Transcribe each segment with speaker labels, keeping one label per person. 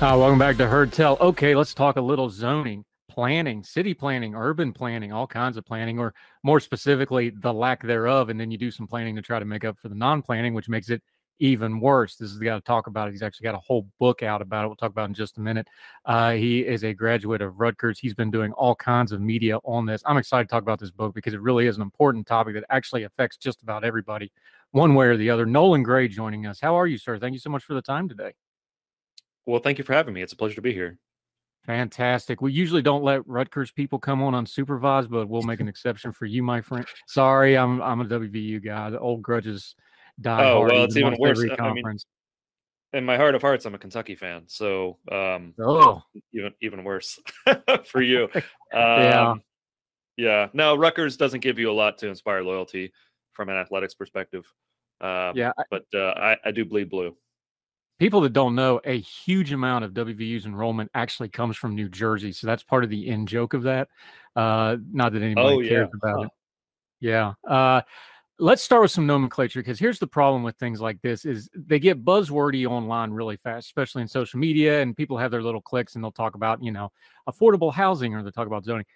Speaker 1: Uh, welcome back to Heard Tell. Okay, let's talk a little zoning, planning, city planning, urban planning, all kinds of planning, or more specifically, the lack thereof. And then you do some planning to try to make up for the non planning, which makes it even worse. This is the guy to talk about it. He's actually got a whole book out about it. We'll talk about in just a minute. Uh, he is a graduate of Rutgers. He's been doing all kinds of media on this. I'm excited to talk about this book because it really is an important topic that actually affects just about everybody, one way or the other. Nolan Gray joining us. How are you, sir? Thank you so much for the time today.
Speaker 2: Well, thank you for having me. It's a pleasure to be here.
Speaker 1: Fantastic. We usually don't let Rutgers people come on unsupervised, but we'll make an exception for you, my friend. Sorry, I'm I'm a WVU guy. The old grudges die
Speaker 2: Oh
Speaker 1: hard.
Speaker 2: well, it's even worse. I mean, in my heart of hearts, I'm a Kentucky fan, so um,
Speaker 1: oh,
Speaker 2: even even worse for you.
Speaker 1: Yeah.
Speaker 2: Um, yeah. No, Rutgers doesn't give you a lot to inspire loyalty from an athletics perspective. Um,
Speaker 1: yeah. I-
Speaker 2: but uh, I, I do bleed blue.
Speaker 1: People that don't know, a huge amount of WVU's enrollment actually comes from New Jersey. So that's part of the in joke of that. Uh, not that anybody
Speaker 2: Oh, yeah.
Speaker 1: cares about
Speaker 2: Huh.
Speaker 1: it. Yeah. Uh, let's start with some nomenclature because here's the problem with things like this is they get buzzwordy online really fast, especially in social media, and people have their little cliques and they'll talk about, you know, affordable housing or they'll talk about zoning.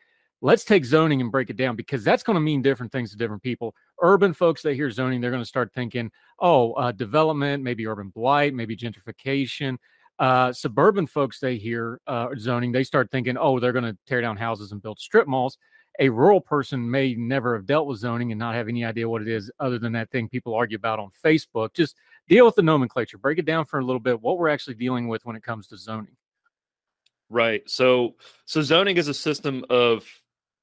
Speaker 1: Let's take zoning and break it down because that's going to mean different things to different people. Urban folks, they hear zoning, they're going to start thinking, oh, uh, development, maybe urban blight, maybe gentrification. Uh, suburban folks, they hear uh, zoning, they start thinking, oh, they're going to tear down houses and build strip malls. A rural person may never have dealt with zoning and not have any idea what it is, other than that thing people argue about on Facebook. Just deal with the nomenclature, break it down for a little bit, what we're actually dealing with when it comes to zoning.
Speaker 2: Right. So so zoning is a system of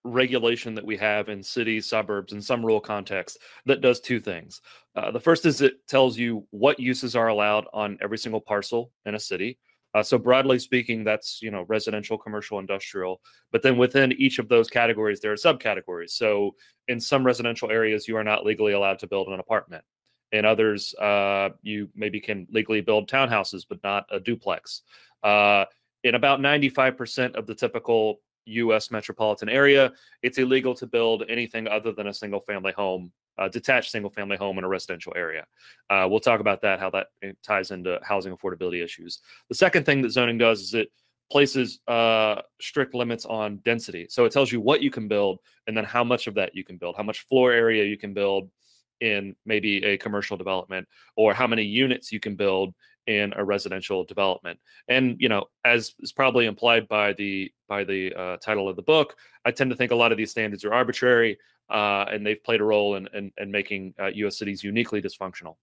Speaker 2: regulation that we have in cities, suburbs, and some rural contexts that does two things. Uh, the first is it tells you what uses are allowed on every single parcel in a city. Uh, so broadly speaking, that's you know residential, commercial, industrial. But then within each of those categories, there are subcategories. So in some residential areas, you are not legally allowed to build an apartment. In others, uh, you maybe can legally build townhouses, but not a duplex. Uh, in about 95% of the typical US metropolitan area, it's illegal to build anything other than a single family home, uh, detached single family home in a residential area. Uh, we'll talk about that, how that ties into housing affordability issues. The second thing that zoning does is it places uh, strict limits on density. So it tells you what you can build and then how much of that you can build, how much floor area you can build in maybe a commercial development, or how many units you can build in a residential development. And you know, as is probably implied by the by the uh, title of the book, I tend to think a lot of these standards are arbitrary, uh, and they've played a role in in, in making uh, U.S. cities uniquely dysfunctional.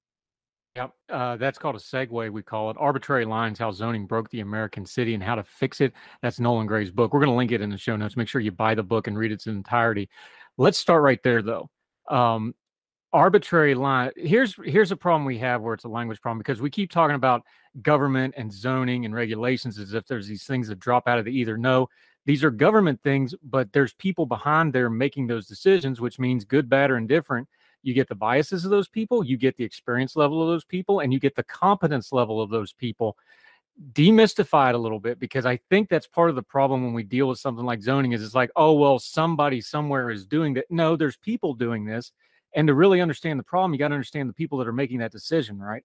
Speaker 1: Yep. Uh, that's called a segue, we call it. Arbitrary Lines How Zoning Broke the American City and How to Fix It. That's Nolan Gray's book. We're going to link it in the show notes. Make sure you buy the book and read its entirety. Let's start right there, though. Um, arbitrary line. Here's here's a problem we have where it's a language problem because we keep talking about government and zoning and regulations as if there's these things that drop out of the either. No, these are government things, but there's people behind there making those decisions, which means good, bad, or indifferent. You get the biases of those people, you get the experience level of those people, and you get the competence level of those people. Demystify it a little bit because I think that's part of the problem when we deal with something like zoning is it's like, oh well, somebody somewhere is doing that. No, there's people doing this. And to really understand the problem, you got to understand the people that are making that decision, right?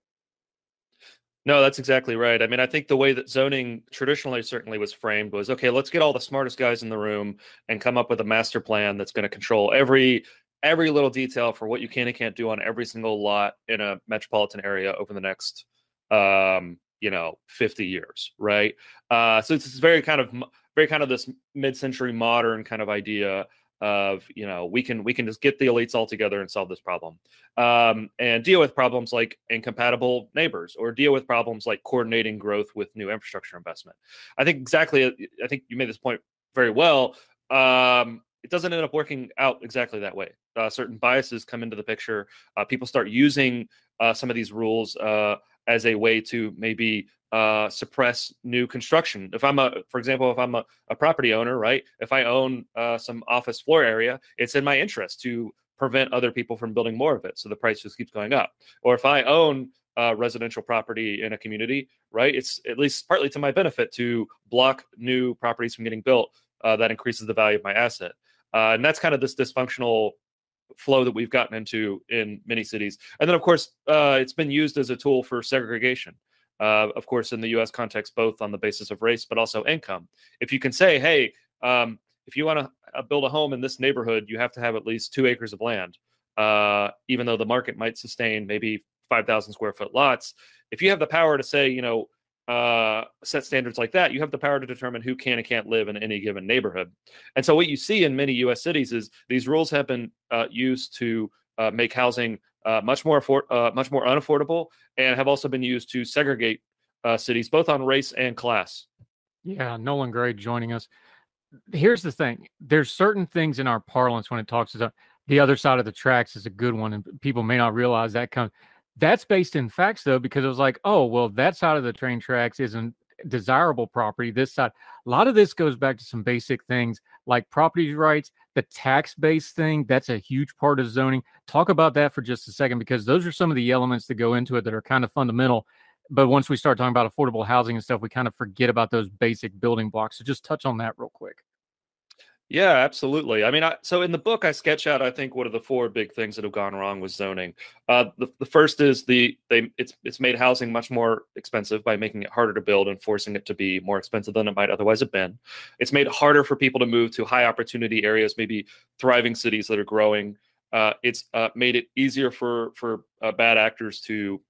Speaker 2: No, that's exactly right. I mean, I think the way that zoning traditionally certainly was framed was okay, let's get all the smartest guys in the room and come up with a master plan that's going to control every every little detail for what you can and can't do on every single lot in a metropolitan area over the next um, you know 50 years right uh, so it's, it's very kind of very kind of this mid-century modern kind of idea of you know we can we can just get the elites all together and solve this problem. Um, and deal with problems like incompatible neighbors or deal with problems like coordinating growth with new infrastructure investment. I think exactly i think you made this point very well. Um, it doesn't end up working out exactly that way. Uh, certain biases come into the picture. Uh, people start using uh, some of these rules uh, as a way to maybe uh, suppress new construction. If I'm a, for example, if I'm a, a property owner, right? If I own uh, some office floor area, it's in my interest to prevent other people from building more of it, so the price just keeps going up. Or if I own uh, residential property in a community, right? It's at least partly to my benefit to block new properties from getting built. Uh, that increases the value of my asset, uh, and that's kind of this dysfunctional flow that we've gotten into in many cities. And then, of course, uh, it's been used as a tool for segregation. Uh, of course, in the U.S. context, both on the basis of race but also income. If you can say, "Hey, um, if you want to uh, build a home in this neighborhood, you have to have at least two acres of land," uh, even though the market might sustain maybe five thousand square foot lots. If you have the power to say, you know, uh, set standards like that, you have the power to determine who can and can't live in any given neighborhood. And so, what you see in many U.S. cities is these rules have been uh, used to uh, make housing uh, much more afford- uh, much more unaffordable, and have also been used to segregate uh, cities both on race and class.
Speaker 1: Yeah, Nolan Gray joining us. Here's the thing: there's certain things in our parlance when it talks about the other side of the tracks is a good one, and people may not realize that comes that's based in facts though, because it was like, oh, well, that side of the train tracks isn't desirable property. This side, a lot of this goes back to some basic things like property rights, the tax base thing. That's a huge part of zoning. Talk about that for just a second, because those are some of the elements that go into it that are kind of fundamental. But once we start talking about affordable housing and stuff, we kind of forget about those basic building blocks. So just touch on that real quick.
Speaker 2: Yeah, absolutely. I mean, I, so in the book, I sketch out, I think, what are the four big things that have gone wrong with zoning. Uh, the, the first is the they it's it's made housing much more expensive by making it harder to build and forcing it to be more expensive than it might otherwise have been. It's made harder for people to move to high opportunity areas, maybe thriving cities that are growing. Uh, it's uh, made it easier for for uh, bad actors to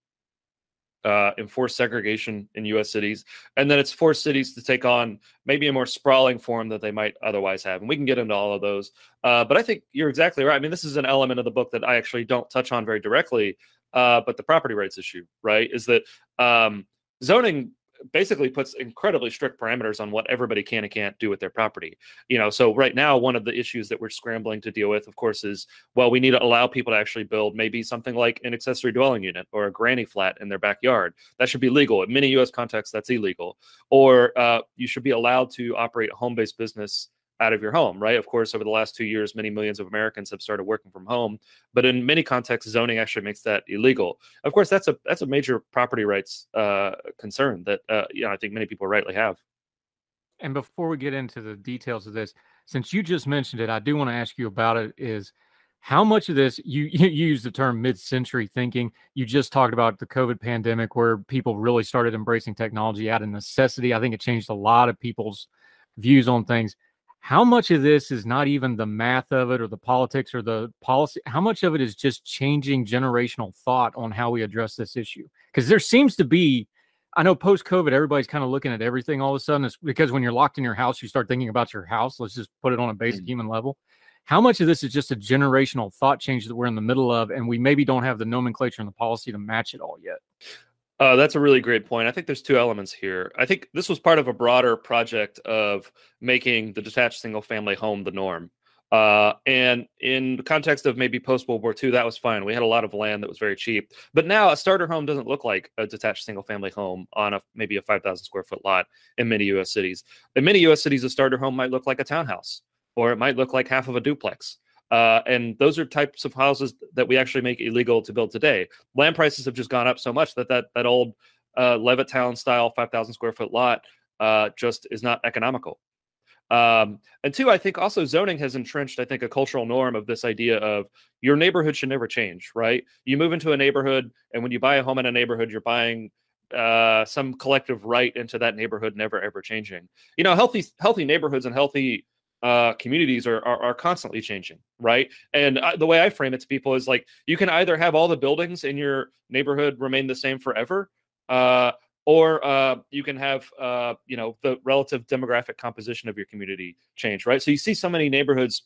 Speaker 2: uh, enforce segregation in U.S. cities, and then it's forced cities to take on maybe a more sprawling form that they might otherwise have. And we can get into all of those. Uh, but I think you're exactly right. I mean, this is an element of the book that I actually don't touch on very directly, uh, but the property rights issue, right, is that um, zoning basically puts incredibly strict parameters on what everybody can and can't do with their property. You know, so right now one of the issues that we're scrambling to deal with, of course, is well, we need to allow people to actually build maybe something like an accessory dwelling unit or a granny flat in their backyard. That should be legal. In many U.S. contexts, that's illegal. Or uh, you should be allowed to operate a home-based business out of your home, right? Of course, over the last two years, many millions of Americans have started working from home, but in many contexts, zoning actually makes that illegal. Of course, that's a that's a major property rights uh, concern that uh, you know I think many people rightly have.
Speaker 1: And before we get into the details of this, since you just mentioned it, I do want to ask you about it. Is how much of this you, you use the term mid-century thinking? You just talked about the COVID pandemic, where people really started embracing technology out of necessity. I think it changed a lot of people's views on things how much of this is not even the math of it or the politics or the policy how much of it is just changing generational thought on how we address this issue? Because there seems to be i know post covid everybody's kind of looking at everything all of a sudden it's because when you're locked in your house you start thinking about your house let's just put it on a basic mm-hmm. human level. How much of this is just a generational thought change that we're in the middle of and we maybe don't have the nomenclature and the policy to match it all yet
Speaker 2: uh, that's a really great point. I think there's two elements here. I think this was part of a broader project of making the detached single family home the norm. Uh, and in the context of maybe post World War II, that was fine. We had a lot of land that was very cheap. But now a starter home doesn't look like a detached single family home on a maybe a 5,000 square foot lot in many U.S. cities. In many U.S. cities, a starter home might look like a townhouse or it might look like half of a duplex. Uh, and those are types of houses that we actually make illegal to build today. Land prices have just gone up so much that that, that old uh, Levittown style 5,000 square foot lot uh, just is not economical. Um, and two, I think also zoning has entrenched, I think, a cultural norm of this idea of your neighborhood should never change, right? You move into a neighborhood, and when you buy a home in a neighborhood, you're buying uh, some collective right into that neighborhood never ever changing. You know, healthy healthy neighborhoods and healthy uh, communities are, are, are constantly changing, right? And I, the way I frame it to people is like you can either have all the buildings in your neighborhood remain the same forever, uh, or uh, you can have uh, you know the relative demographic composition of your community change right? So you see so many neighborhoods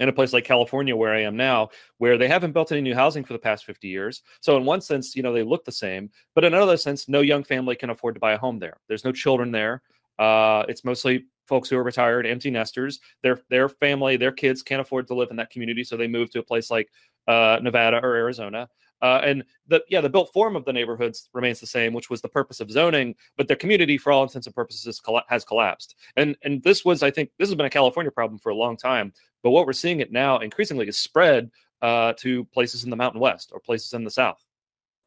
Speaker 2: in a place like california where i am now where they haven't built any new housing for the past 50 years. So in one sense you know they look the same but in another sense no young family can afford to buy a home there. There's no children there uh, it's mostly folks who are retired empty nesters their their family their kids can't afford to live in that community so they move to a place like uh, nevada or arizona uh, and the yeah, the built form of the neighborhoods remains the same, which was the purpose of zoning, but the community, for all intents and purposes, has collapsed. And and this was, I think, this has been a California problem for a long time. But what we're seeing it now increasingly is spread uh, to places in the Mountain West or places in the South.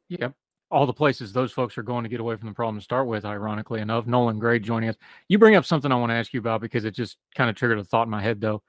Speaker 1: Yeah, all the places those folks are going to get away from the problem to start with, ironically enough. Nolan Gray joining us. You bring up something I want to ask you about because it just kind of triggered a thought in my head, though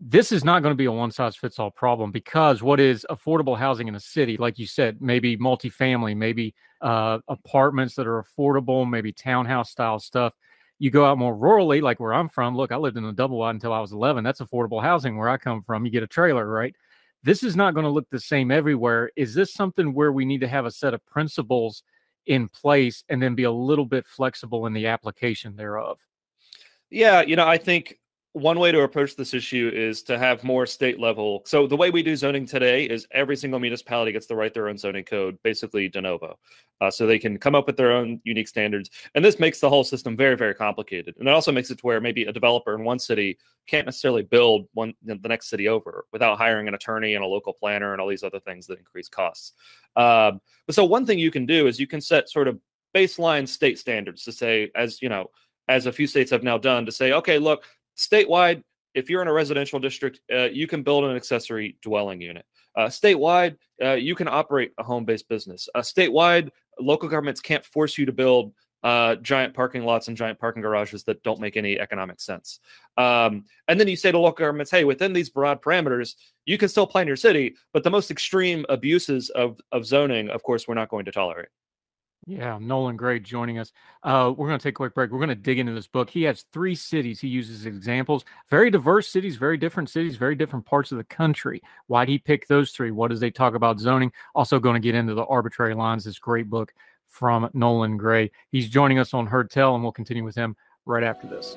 Speaker 1: this is not going to be a one size fits all problem because what is affordable housing in a city, like you said, maybe multifamily, maybe uh, apartments that are affordable, maybe townhouse style stuff. You go out more rurally, like where I'm from. Look, I lived in a double wide until I was 11. That's affordable housing where I come from. You get a trailer, right? This is not going to look the same everywhere. Is this something where we need to have a set of principles in place and then be a little bit flexible in the application thereof?
Speaker 2: Yeah, you know, I think one way to approach this issue is to have more state level. So the way we do zoning today is every single municipality gets to write their own zoning code, basically de novo. Uh, so they can come up with their own unique standards. And this makes the whole system very, very complicated. And it also makes it to where maybe a developer in one city can't necessarily build one the next city over without hiring an attorney and a local planner and all these other things that increase costs. Um, but so one thing you can do is you can set sort of baseline state standards to say, as you know, as a few states have now done, to say, okay, look, statewide, if you're in a residential district, uh, you can build an accessory dwelling unit. Uh, statewide, uh, you can operate a home-based business. Uh, statewide, local governments can't force you to build uh, giant parking lots and giant parking garages that don't make any economic sense. Um, and then you say to local governments, hey, within these broad parameters, you can still plan your city, but the most extreme abuses of, of zoning, of course, we're not going to tolerate.
Speaker 1: Yeah, Nolan Gray joining us. Uh, we're going to take a quick break. We're going to dig into this book. He has three cities he uses examples, very diverse cities, very different cities, very different parts of the country. Why did he pick those three? What does they talk about zoning? Also, going to get into the arbitrary lines. This great book from Nolan Gray. He's joining us on Heard Tell, and we'll continue with him right after this.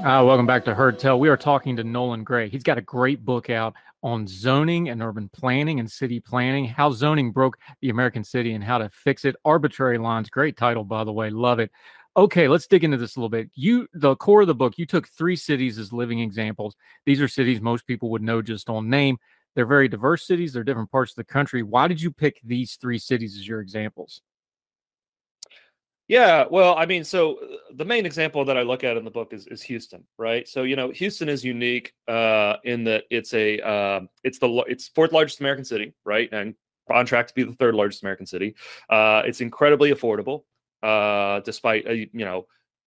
Speaker 1: Uh, welcome back to Heard Tell. We are talking to Nolan Gray. He's got a great book out on zoning and urban planning and city planning, how zoning broke the American city and how to fix it. Arbitrary lines. Great title, by the way. Love it. Okay, let's dig into this a little bit. You, the core of the book, you took three cities as living examples. These are cities most people would know just on name. They're very diverse cities. They're different parts of the country. Why did you pick these three cities as your examples?
Speaker 2: Yeah, well, I mean, so uh, the main example that I look at in the book is, is Houston, right? So you know, Houston is unique uh, in that it's a uh, it's the it's fourth largest American city, right, and on track to be the third largest American city. Uh, it's incredibly affordable, uh, despite a, you know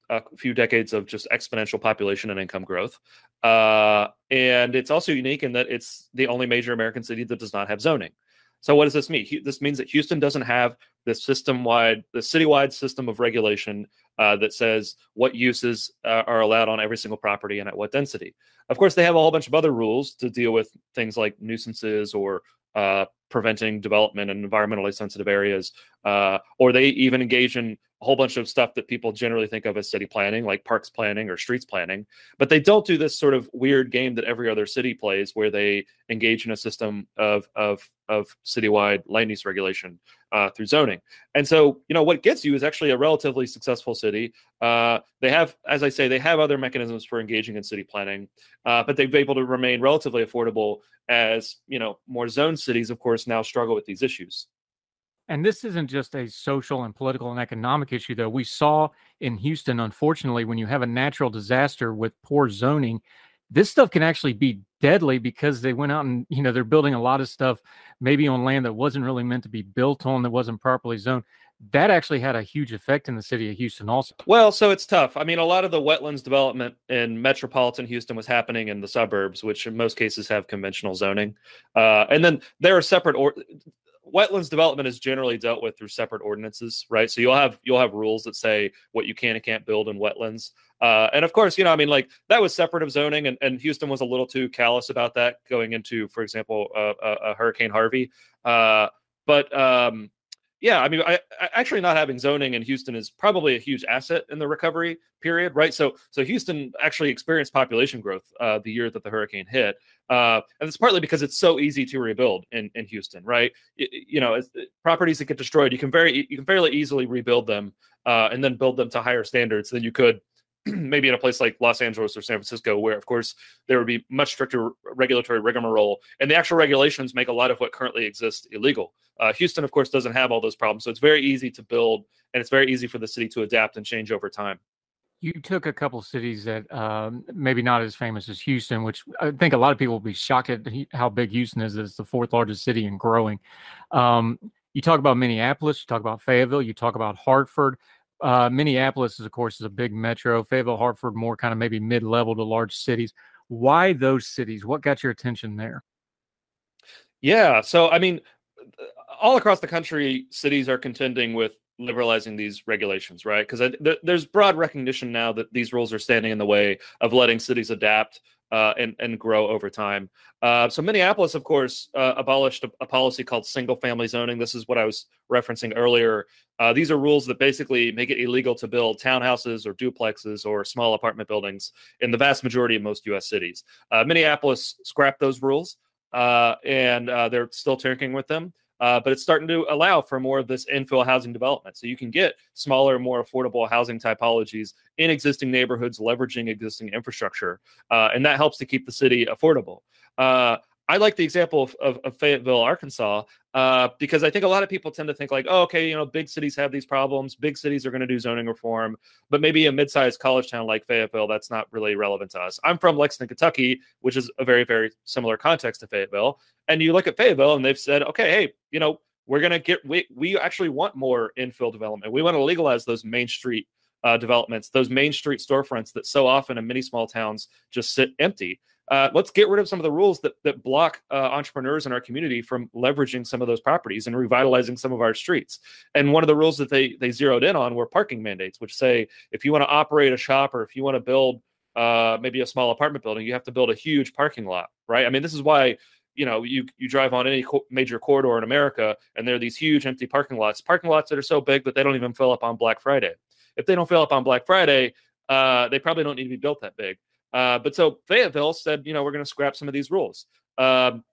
Speaker 2: a few decades of just exponential population and income growth. Uh, and it's also unique in that it's the only major American city that does not have zoning. So what does this mean? This means that Houston doesn't have this system-wide, the citywide system of regulation uh, that says what uses uh, are allowed on every single property and at what density. Of course, they have a whole bunch of other rules to deal with things like nuisances or uh, preventing development in environmentally sensitive areas, uh, or they even engage in a whole bunch of stuff that people generally think of as city planning, like parks planning or streets planning. But they don't do this sort of weird game that every other city plays, where they engage in a system of of of citywide land use regulation uh, through zoning. And so, you know, what gets you is actually a relatively successful city. Uh, they have, as I say, they have other mechanisms for engaging in city planning, uh, but they've been able to remain relatively affordable as you know more zone cities, of course, now struggle with these issues.
Speaker 1: And this isn't just a social and political and economic issue, though. We saw in Houston, unfortunately, when you have a natural disaster with poor zoning, this stuff can actually be deadly because they went out and, you know, they're building a lot of stuff maybe on land that wasn't really meant to be built on, that wasn't properly zoned. That actually had a huge effect in the city of Houston, also.
Speaker 2: Well, so it's tough. I mean, a lot of the wetlands development in metropolitan Houston was happening in the suburbs, which in most cases have conventional zoning. Uh, and then there are separate or wetlands development is generally dealt with through separate ordinances, right? So you'll have you'll have rules that say what you can and can't build in wetlands. Uh, and of course, you know, I mean, like that was separate of zoning, and, and Houston was a little too callous about that going into, for example, uh, uh, Hurricane Harvey. Uh, but um, yeah, I mean, I, I, actually not having zoning in Houston is probably a huge asset in the recovery period, right? So, so Houston actually experienced population growth uh, the year that the hurricane hit, uh, and it's partly because it's so easy to rebuild in, in Houston, right? You, know, properties that get destroyed, you can very you can fairly easily rebuild them uh, and then build them to higher standards than you could maybe in a place like Los Angeles or San Francisco, where of course there would be much stricter regulatory rigmarole, and the actual regulations make a lot of what currently exists illegal. Uh, Houston, of course, doesn't have all those problems, so it's very easy to build, and it's very easy for the city to adapt and change over time.
Speaker 1: You took a couple cities that um, maybe not as famous as Houston, which I think a lot of people will be shocked at how big Houston is. It's the fourth largest city and growing. Um, you talk about Minneapolis, you talk about Fayetteville, you talk about Hartford. Uh, Minneapolis, is, of course, is a big metro. Fayetteville, Hartford, more kind of maybe mid-level to large cities. Why those cities? What got your attention there?
Speaker 2: Yeah, so I mean, all across the country, cities are contending with liberalizing these regulations, right? Because th- there's broad recognition now that these rules are standing in the way of letting cities adapt uh, and and grow over time. Uh, so Minneapolis, of course, uh, abolished a, a, policy called single-family zoning. This is what I was referencing earlier. Uh, these are rules that basically make it illegal to build townhouses or duplexes or small apartment buildings in the vast majority of most U.S. cities. Uh, Minneapolis scrapped those rules, uh, and they're still tinkering with them. Uh, but it's starting to allow for more of this infill housing development. So you can get smaller, more affordable housing typologies in existing neighborhoods, leveraging existing infrastructure, uh, and that helps to keep the city affordable. Uh, I like the example of, of, of Fayetteville, Arkansas, uh, because I think a lot of people tend to think like, oh, okay, you know, big cities have these problems. Big cities are going to do zoning reform, but maybe a mid-sized college town like Fayetteville, that's not really relevant to us. I'm from Lexington, Kentucky, which is a very, very similar context to Fayetteville. And you look at Fayetteville, and they've said, okay, hey, you know, we're going to get we we actually want more infill development. We want to legalize those main street uh, developments, those main street storefronts that so often in many small towns just sit empty uh, let's get rid of some of the rules that that block uh, entrepreneurs in our community from leveraging some of those properties and revitalizing some of our streets. And one of the rules that they they zeroed in on were parking mandates, which say if you want to operate a shop or if you want to build uh, maybe a small apartment building, you have to build a huge parking lot, right? I mean, this is why you know you you drive on any co- major corridor in America, and there are these huge empty parking lots, parking lots that are so big that they don't even fill up on Black Friday. If they don't fill up on Black Friday, uh, they probably don't need to be built that big. Uh, but so Fayetteville said, you know, we're going to scrap some of these rules. Um,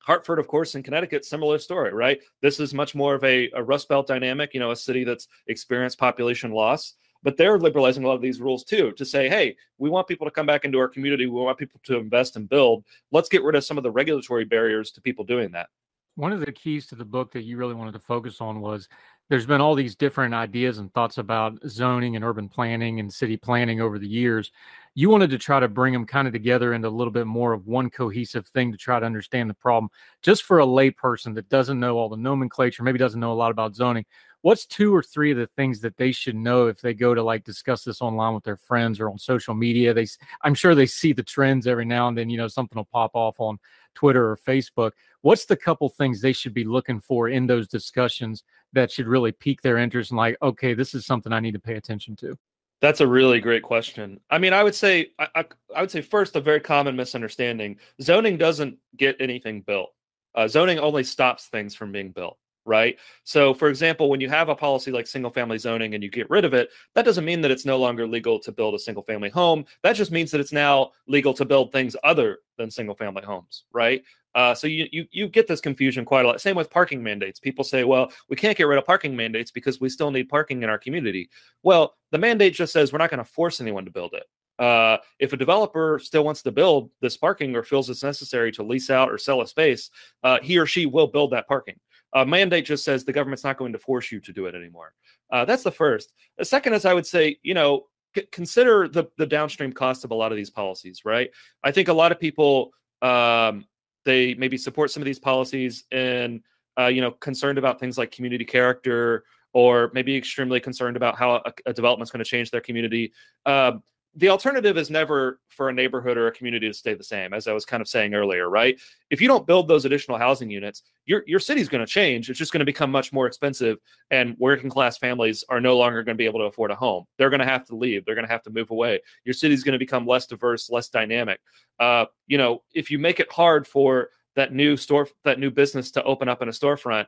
Speaker 2: Hartford, of course, in Connecticut, similar story, right? This is much more of a, a Rust Belt dynamic, you know, a city that's experienced population loss. But they're liberalizing a lot of these rules too to say, hey, we want people to come back into our community. We want people to invest and build. Let's get rid of some of the regulatory barriers to people doing that.
Speaker 1: One of the keys to the book that you really wanted to focus on was there's been all these different ideas and thoughts about zoning and urban planning and city planning over the years you wanted to try to bring them kind of together into a little bit more of one cohesive thing to try to understand the problem. Just for a layperson that doesn't know all the nomenclature maybe doesn't know a lot about zoning what's two or three of the things that they should know if they go to like discuss this online with their friends or on social media? They i'm sure they see the trends every now and then you know something will pop off on twitter or facebook. What's the couple things they should be looking for in those discussions that should really pique their interest and like okay this is something i need to pay attention to
Speaker 2: that's a really great question. I mean, I would say I, I, I, would say first a very common misunderstanding: zoning doesn't get anything built. Uh, zoning only stops things from being built, right? So, for example, when you have a policy like single family zoning and you get rid of it, that doesn't mean that it's no longer legal to build a single family home. That just means that it's now legal to build things other than single family homes, right? Uh, so you, you you get this confusion quite a lot. Same with parking mandates. People say, well, we can't get rid of parking mandates because we still need parking in our community. Well, the mandate just says we're not going to force anyone to build it. Uh, if a developer still wants to build this parking or feels it's necessary to lease out or sell a space, uh, he or she will build that parking. A mandate just says the government's not going to force you to do it anymore. Uh, that's the first. The second is I would say, you know, c- consider the the downstream cost of a lot of these policies, right? I think a lot of people um, they maybe support some of these policies and uh, you know concerned about things like community character or maybe extremely concerned about how a, a development's going to change their community. Um, the alternative is never for a neighborhood or a community to stay the same, as I was kind of saying earlier, right? If you don't build those additional housing units, your your city's going to change. It's just going to become much more expensive, and working class families are no longer going to be able to afford a home. They're going to have to leave. They're going to have to move away. Your city's going to become less diverse, less dynamic. Uh, you know, if you make it hard for that new store, that new business to open up in a storefront,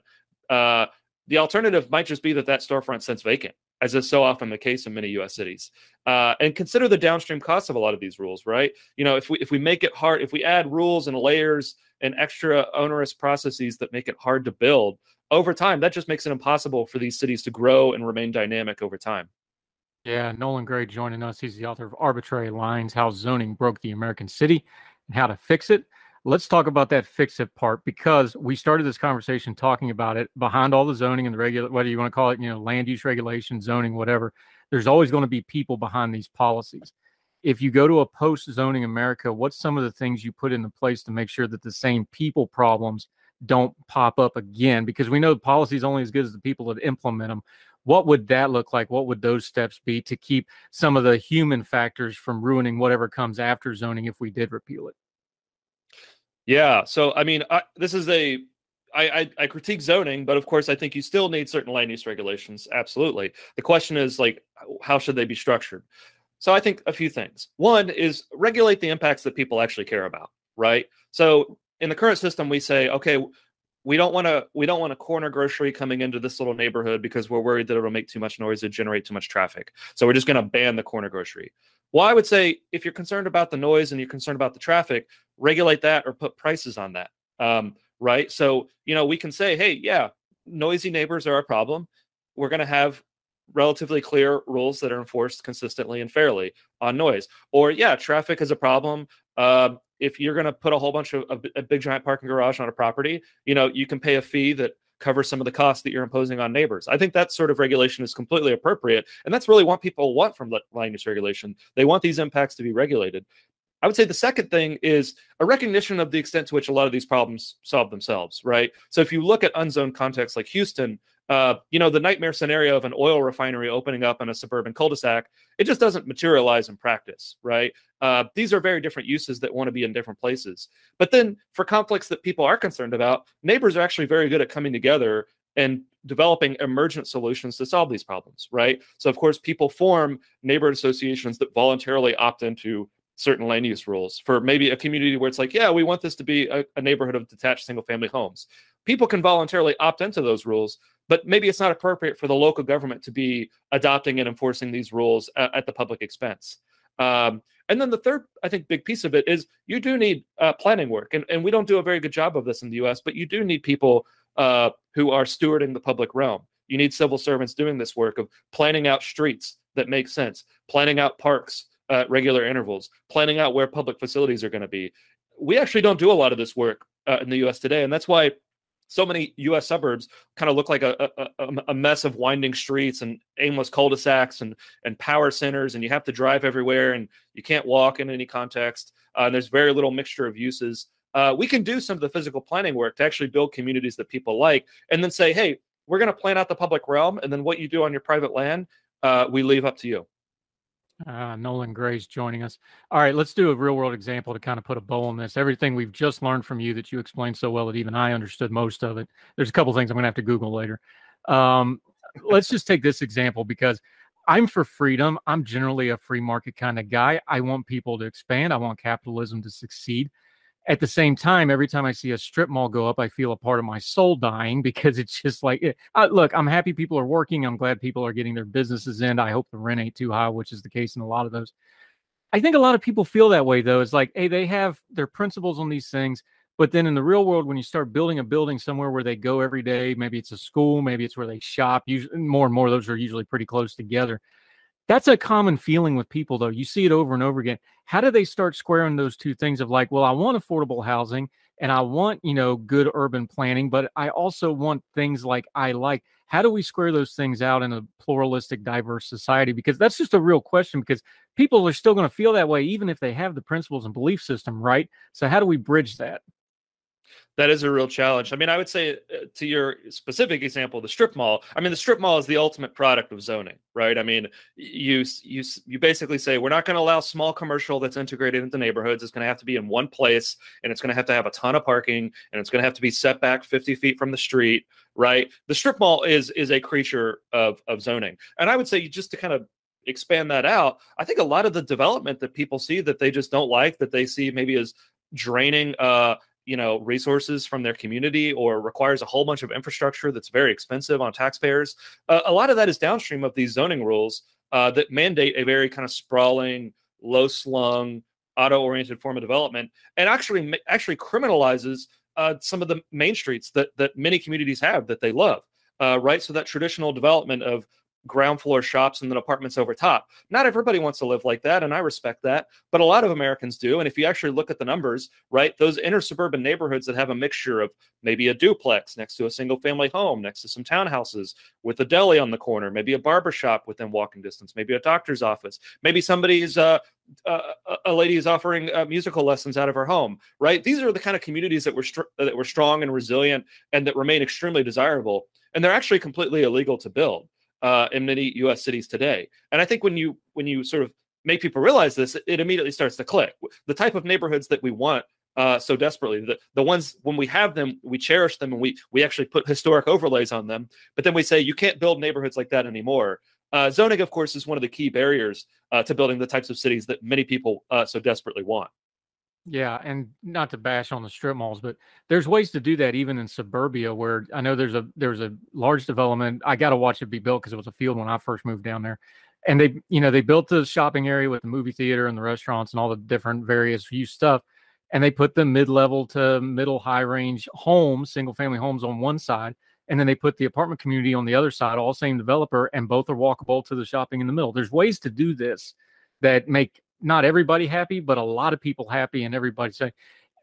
Speaker 2: uh, the alternative might just be that that storefront sits vacant as is so often the case in many U.S. cities. Uh, and consider the downstream costs of a lot of these rules, right? You know, if we if we make it hard, if we add rules and layers and extra onerous processes that make it hard to build over time, that just makes it impossible for these cities to grow and remain dynamic over time.
Speaker 1: Yeah, Nolan Gray joining us. He's the author of Arbitrary Lines: How Zoning Broke the American City and How to Fix It. Let's talk about that fix it part because we started this conversation talking about it behind all the zoning and the regular, whether you want to call it, you know, land use regulation, zoning, whatever. There's always going to be people behind these policies. If you go to a post zoning America, what's some of the things you put into place to make sure that the same people problems don't pop up again? Because we know the policy is only as good as the people that implement them. What would that look like? What would those steps be to keep some of the human factors from ruining whatever comes after zoning if we did repeal it?
Speaker 2: Yeah. So, I mean, I, this is a I, I, I critique zoning, but of course, I think you still need certain land use regulations. Absolutely. The question is like, how should they be structured? So, I think a few things. One is regulate the impacts that people actually care about. Right. So, in the current system, we say, okay, we don't want to we don't want a corner grocery coming into this little neighborhood because we're worried that it'll make too much noise and generate too much traffic. So we're just going to ban the corner grocery. Well, I would say if you're concerned about the noise and you're concerned about the traffic, regulate that or put prices on that. Um, right. So, you know, we can say, hey, yeah, noisy neighbors are a problem. We're going to have relatively clear rules that are enforced consistently and fairly on noise. Or, yeah, traffic is a problem. Uh, if you're going to put a whole bunch of a, a big giant parking garage on a property, you know, you can pay a fee that cover some of the costs that you're imposing on neighbors. I think that sort of regulation is completely appropriate. And that's really what people want from land use regulation. They want these impacts to be regulated. I would say the second thing is a recognition of the extent to which a lot of these problems solve themselves, right? So if you look at unzoned contexts like Houston, uh, you know, the nightmare scenario of an oil refinery opening up in a suburban cul-de-sac, it just doesn't materialize in practice, right? Uh, these are very different uses that want to be in different places. But then for conflicts that people are concerned about, neighbors are actually very good at coming together and developing emergent solutions to solve these problems, right? So of course, people form neighborhood associations that voluntarily opt into certain land use rules for maybe a community where it's like, yeah, we want this to be a, a neighborhood of detached single family homes. People can voluntarily opt into those rules, but maybe it's not appropriate for the local government to be adopting and enforcing these rules at, at the public expense. Um, and then the third, I think, big piece of it is you do need uh, planning work, and, and we don't do a very good job of this in the U.S. But you do need people uh, who are stewarding the public realm. You need civil servants doing this work of planning out streets that make sense, planning out parks at regular intervals, planning out where public facilities are going to be. We actually don't do a lot of this work uh, in the U.S. today, and that's why so many U.S. suburbs kind of look like a, a, a, mess of winding streets and aimless cul-de-sacs and and power centers, and you have to drive everywhere, and you can't walk in any context. Uh, and there's very little mixture of uses. Uh, we can do some of the physical planning work to actually build communities that people like, and then say, hey, we're going to plan out the public realm, and then what you do on your private land, uh, we leave up to you.
Speaker 1: Uh, Nolan Gray's joining us. All right, let's do a real world example to kind of put a bow on this. Everything we've just learned from you that you explained so well that even I understood most of it. There's a couple things I'm going to have to Google later. Um, let's just take this example because I'm for freedom. I'm generally a free market kind of guy. I want people to expand, I want capitalism to succeed. At the same time, every time I see a strip mall go up, I feel a part of my soul dying because it's just like, look, I'm happy people are working. I'm glad people are getting their businesses in. I hope the rent ain't too high, which is the case in a lot of those. I think a lot of people feel that way though. It's like, hey, they have their principles on these things. But then in the real world, when you start building a building somewhere where they go every day, maybe it's a school, maybe it's where they shop, usually more and more those are usually pretty close together. That's a common feeling with people, though. You see it over and over again. How do they start squaring those two things of like, well, I want affordable housing and I want, you know, good urban planning, but I also want things like I like. How do we square those things out in a pluralistic, diverse society? Because that's just a real question because people are still going to feel that way, even if they have the principles and belief system, right? So, how do we bridge that?
Speaker 2: That is a real challenge. I mean, I would say uh, to your specific example, the strip mall. I mean, the strip mall is the ultimate product of zoning, right? I mean, you you you basically say we're not going to allow small commercial that's integrated into neighborhoods. It's going to have to be in one place, and it's going to have to have a ton of parking, and it's going to have to be set back 50 feet from the street, right? The strip mall is is a creature of of zoning, and I would say just to kind of expand that out, I think a lot of the development that people see that they just don't like, that they see maybe as draining uh you know resources from their community or requires a whole bunch of infrastructure that's very expensive on taxpayers uh, a lot of that is downstream of these zoning rules uh, that mandate a very kind of sprawling low slung auto oriented form of development and actually actually criminalizes uh, some of the main streets that that many communities have that they love uh, right? So that traditional development of ground floor shops and then apartments over top. Not everybody wants to live like that, and I respect that, but a lot of Americans do. And if you actually look at the numbers, right, those inner suburban neighborhoods that have a mixture of maybe a duplex next to a single family home, next to some townhouses with a deli on the corner, maybe a barber shop within walking distance, maybe a doctor's office, maybe somebody's uh, uh, a lady is offering uh, musical lessons out of her home, right? These are the kind of communities that were str- that were strong and resilient and that remain extremely desirable, and they're actually completely illegal to build uh, in many U.S. cities today. And I think when you when you sort of make people realize this, it immediately starts to click. The type of neighborhoods that we want uh, so desperately, the the ones when we have them, we cherish them, and we we actually put historic overlays on them. But then we say you can't build neighborhoods like that anymore. Uh, zoning, of course, is one of the key barriers uh, to building the types of cities that many people uh, so desperately want.
Speaker 1: Yeah, and not to bash on the strip malls, but there's ways to do that even in suburbia where I know there's a there's a large development. I got to watch it be built because it was a field when I first moved down there. And they, you know, they built the shopping area with the movie theater and the restaurants and all the different various use stuff. And they put the mid-level to middle high range homes, single family homes on one side, and then they put the apartment community on the other side, all same developer, and both are walkable to the shopping in the middle. There's ways to do this that make not everybody happy, but a lot of people happy, and everybody saying,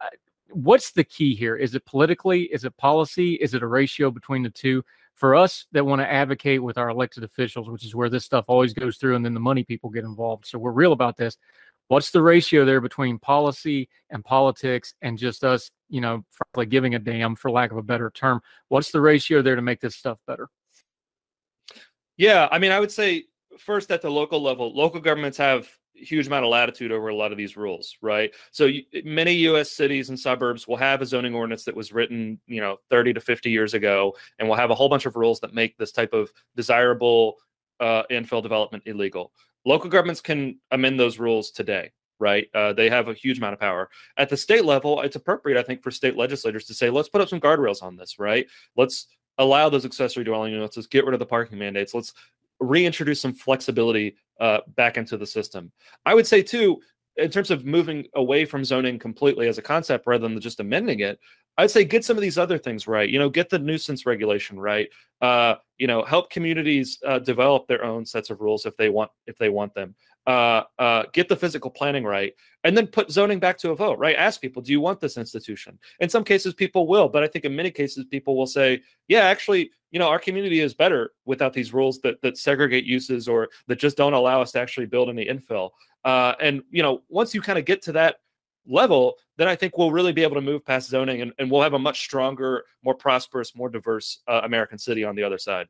Speaker 1: uh, "What's the key here? Is it politically? Is it policy? Is it a ratio between the two? For us that want to advocate with our elected officials, which is where this stuff always goes through, and then the money people get involved. So we're real about this. What's the ratio there between policy and politics, and just us, you know, frankly giving a damn, for lack of a better term? What's the ratio there to make this stuff better?
Speaker 2: Yeah, I mean, I would say first at the local level, local governments have huge amount of latitude over a lot of these rules, right? So you, many U.S. cities and suburbs will have a zoning ordinance that was written, you know, 30 to 50 years ago, and will have a whole bunch of rules that make this type of desirable uh, infill development illegal. Local governments can amend those rules today, right? Uh, they have a huge amount of power. At the state level, it's appropriate, I think, for state legislators to say, let's put up some guardrails on this, right? Let's allow those accessory dwelling units. Let's get rid of the parking mandates. Let's reintroduce some flexibility uh, back into the system. I would say too, in terms of moving away from zoning completely as a concept rather than just amending it, I'd say get some of these other things right. You know, get the nuisance regulation right. Uh, you know, help communities uh, develop their own sets of rules if they want if they want them. Uh, uh, get the physical planning right, and then put zoning back to a vote. Right? Ask people, do you want this institution? In some cases, people will, but I think in many cases, people will say, yeah, actually, you know, our community is better without these rules that that segregate uses or that just don't allow us to actually build any infill. Uh, and you know, once you kind of get to that level, then I think we'll really be able to move past zoning and, and we'll have a much stronger, more prosperous, more diverse uh, American city on the other side.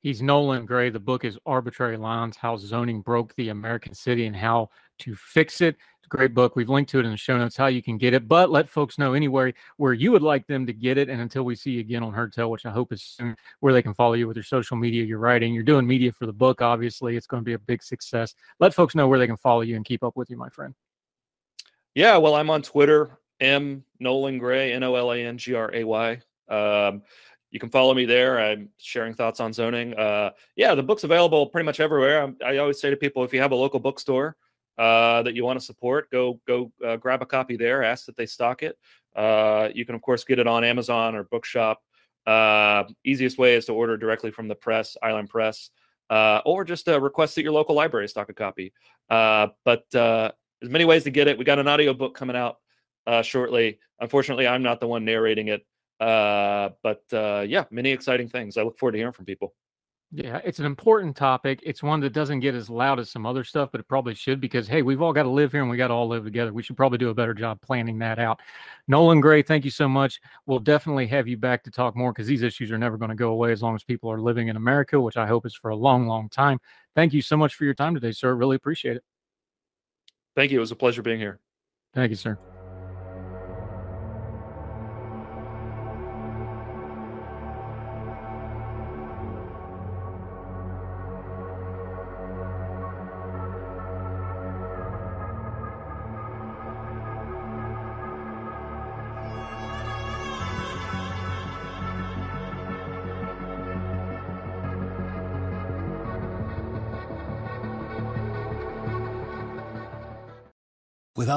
Speaker 1: He's Nolan Gray. The book is Arbitrary Lines How Zoning Broke the American City and How to Fix It. It's a great book. We've linked to it in the show notes how you can get it, but let folks know anywhere where you would like them to get it. And until we see you again on Heard Tell, which I hope is soon, where they can follow you with your social media, your writing. You're doing media for the book, obviously. It's going to be a big success. Let folks know where they can follow you and keep up with you, my friend.
Speaker 2: Yeah, well, I'm on Twitter, M Nolan Gray, N O L A N G R A Y. Um, you can follow me there. I'm sharing thoughts on zoning. Uh, yeah, the book's available pretty much everywhere. I, I always say to people, if you have a local bookstore uh, that you want to support, go go uh, grab a copy there. Ask that they stock it. Uh, you can of course get it on Amazon or Bookshop. Uh, easiest way is to order directly from the press, Island Press, uh, or just request that your local library stock a copy. but there's many ways to get it. We got an audio book coming out shortly. Unfortunately, I'm not the one narrating it. But yeah, many exciting things. I look forward to hearing from people.
Speaker 1: Yeah, it's an important topic. It's one that doesn't get as loud as some other stuff, but it probably should because hey, we've all got to live here and we got to all live together. We should probably do a better job planning that out. Nolan Gray, thank you so much. We'll definitely have you back to talk more because these issues are never going to go away as long as people are living in America, which I hope is for a long, long time. Thank you so much for your time today, sir. Really appreciate it.
Speaker 2: Thank you. It was a pleasure being here.
Speaker 1: Thank you, sir.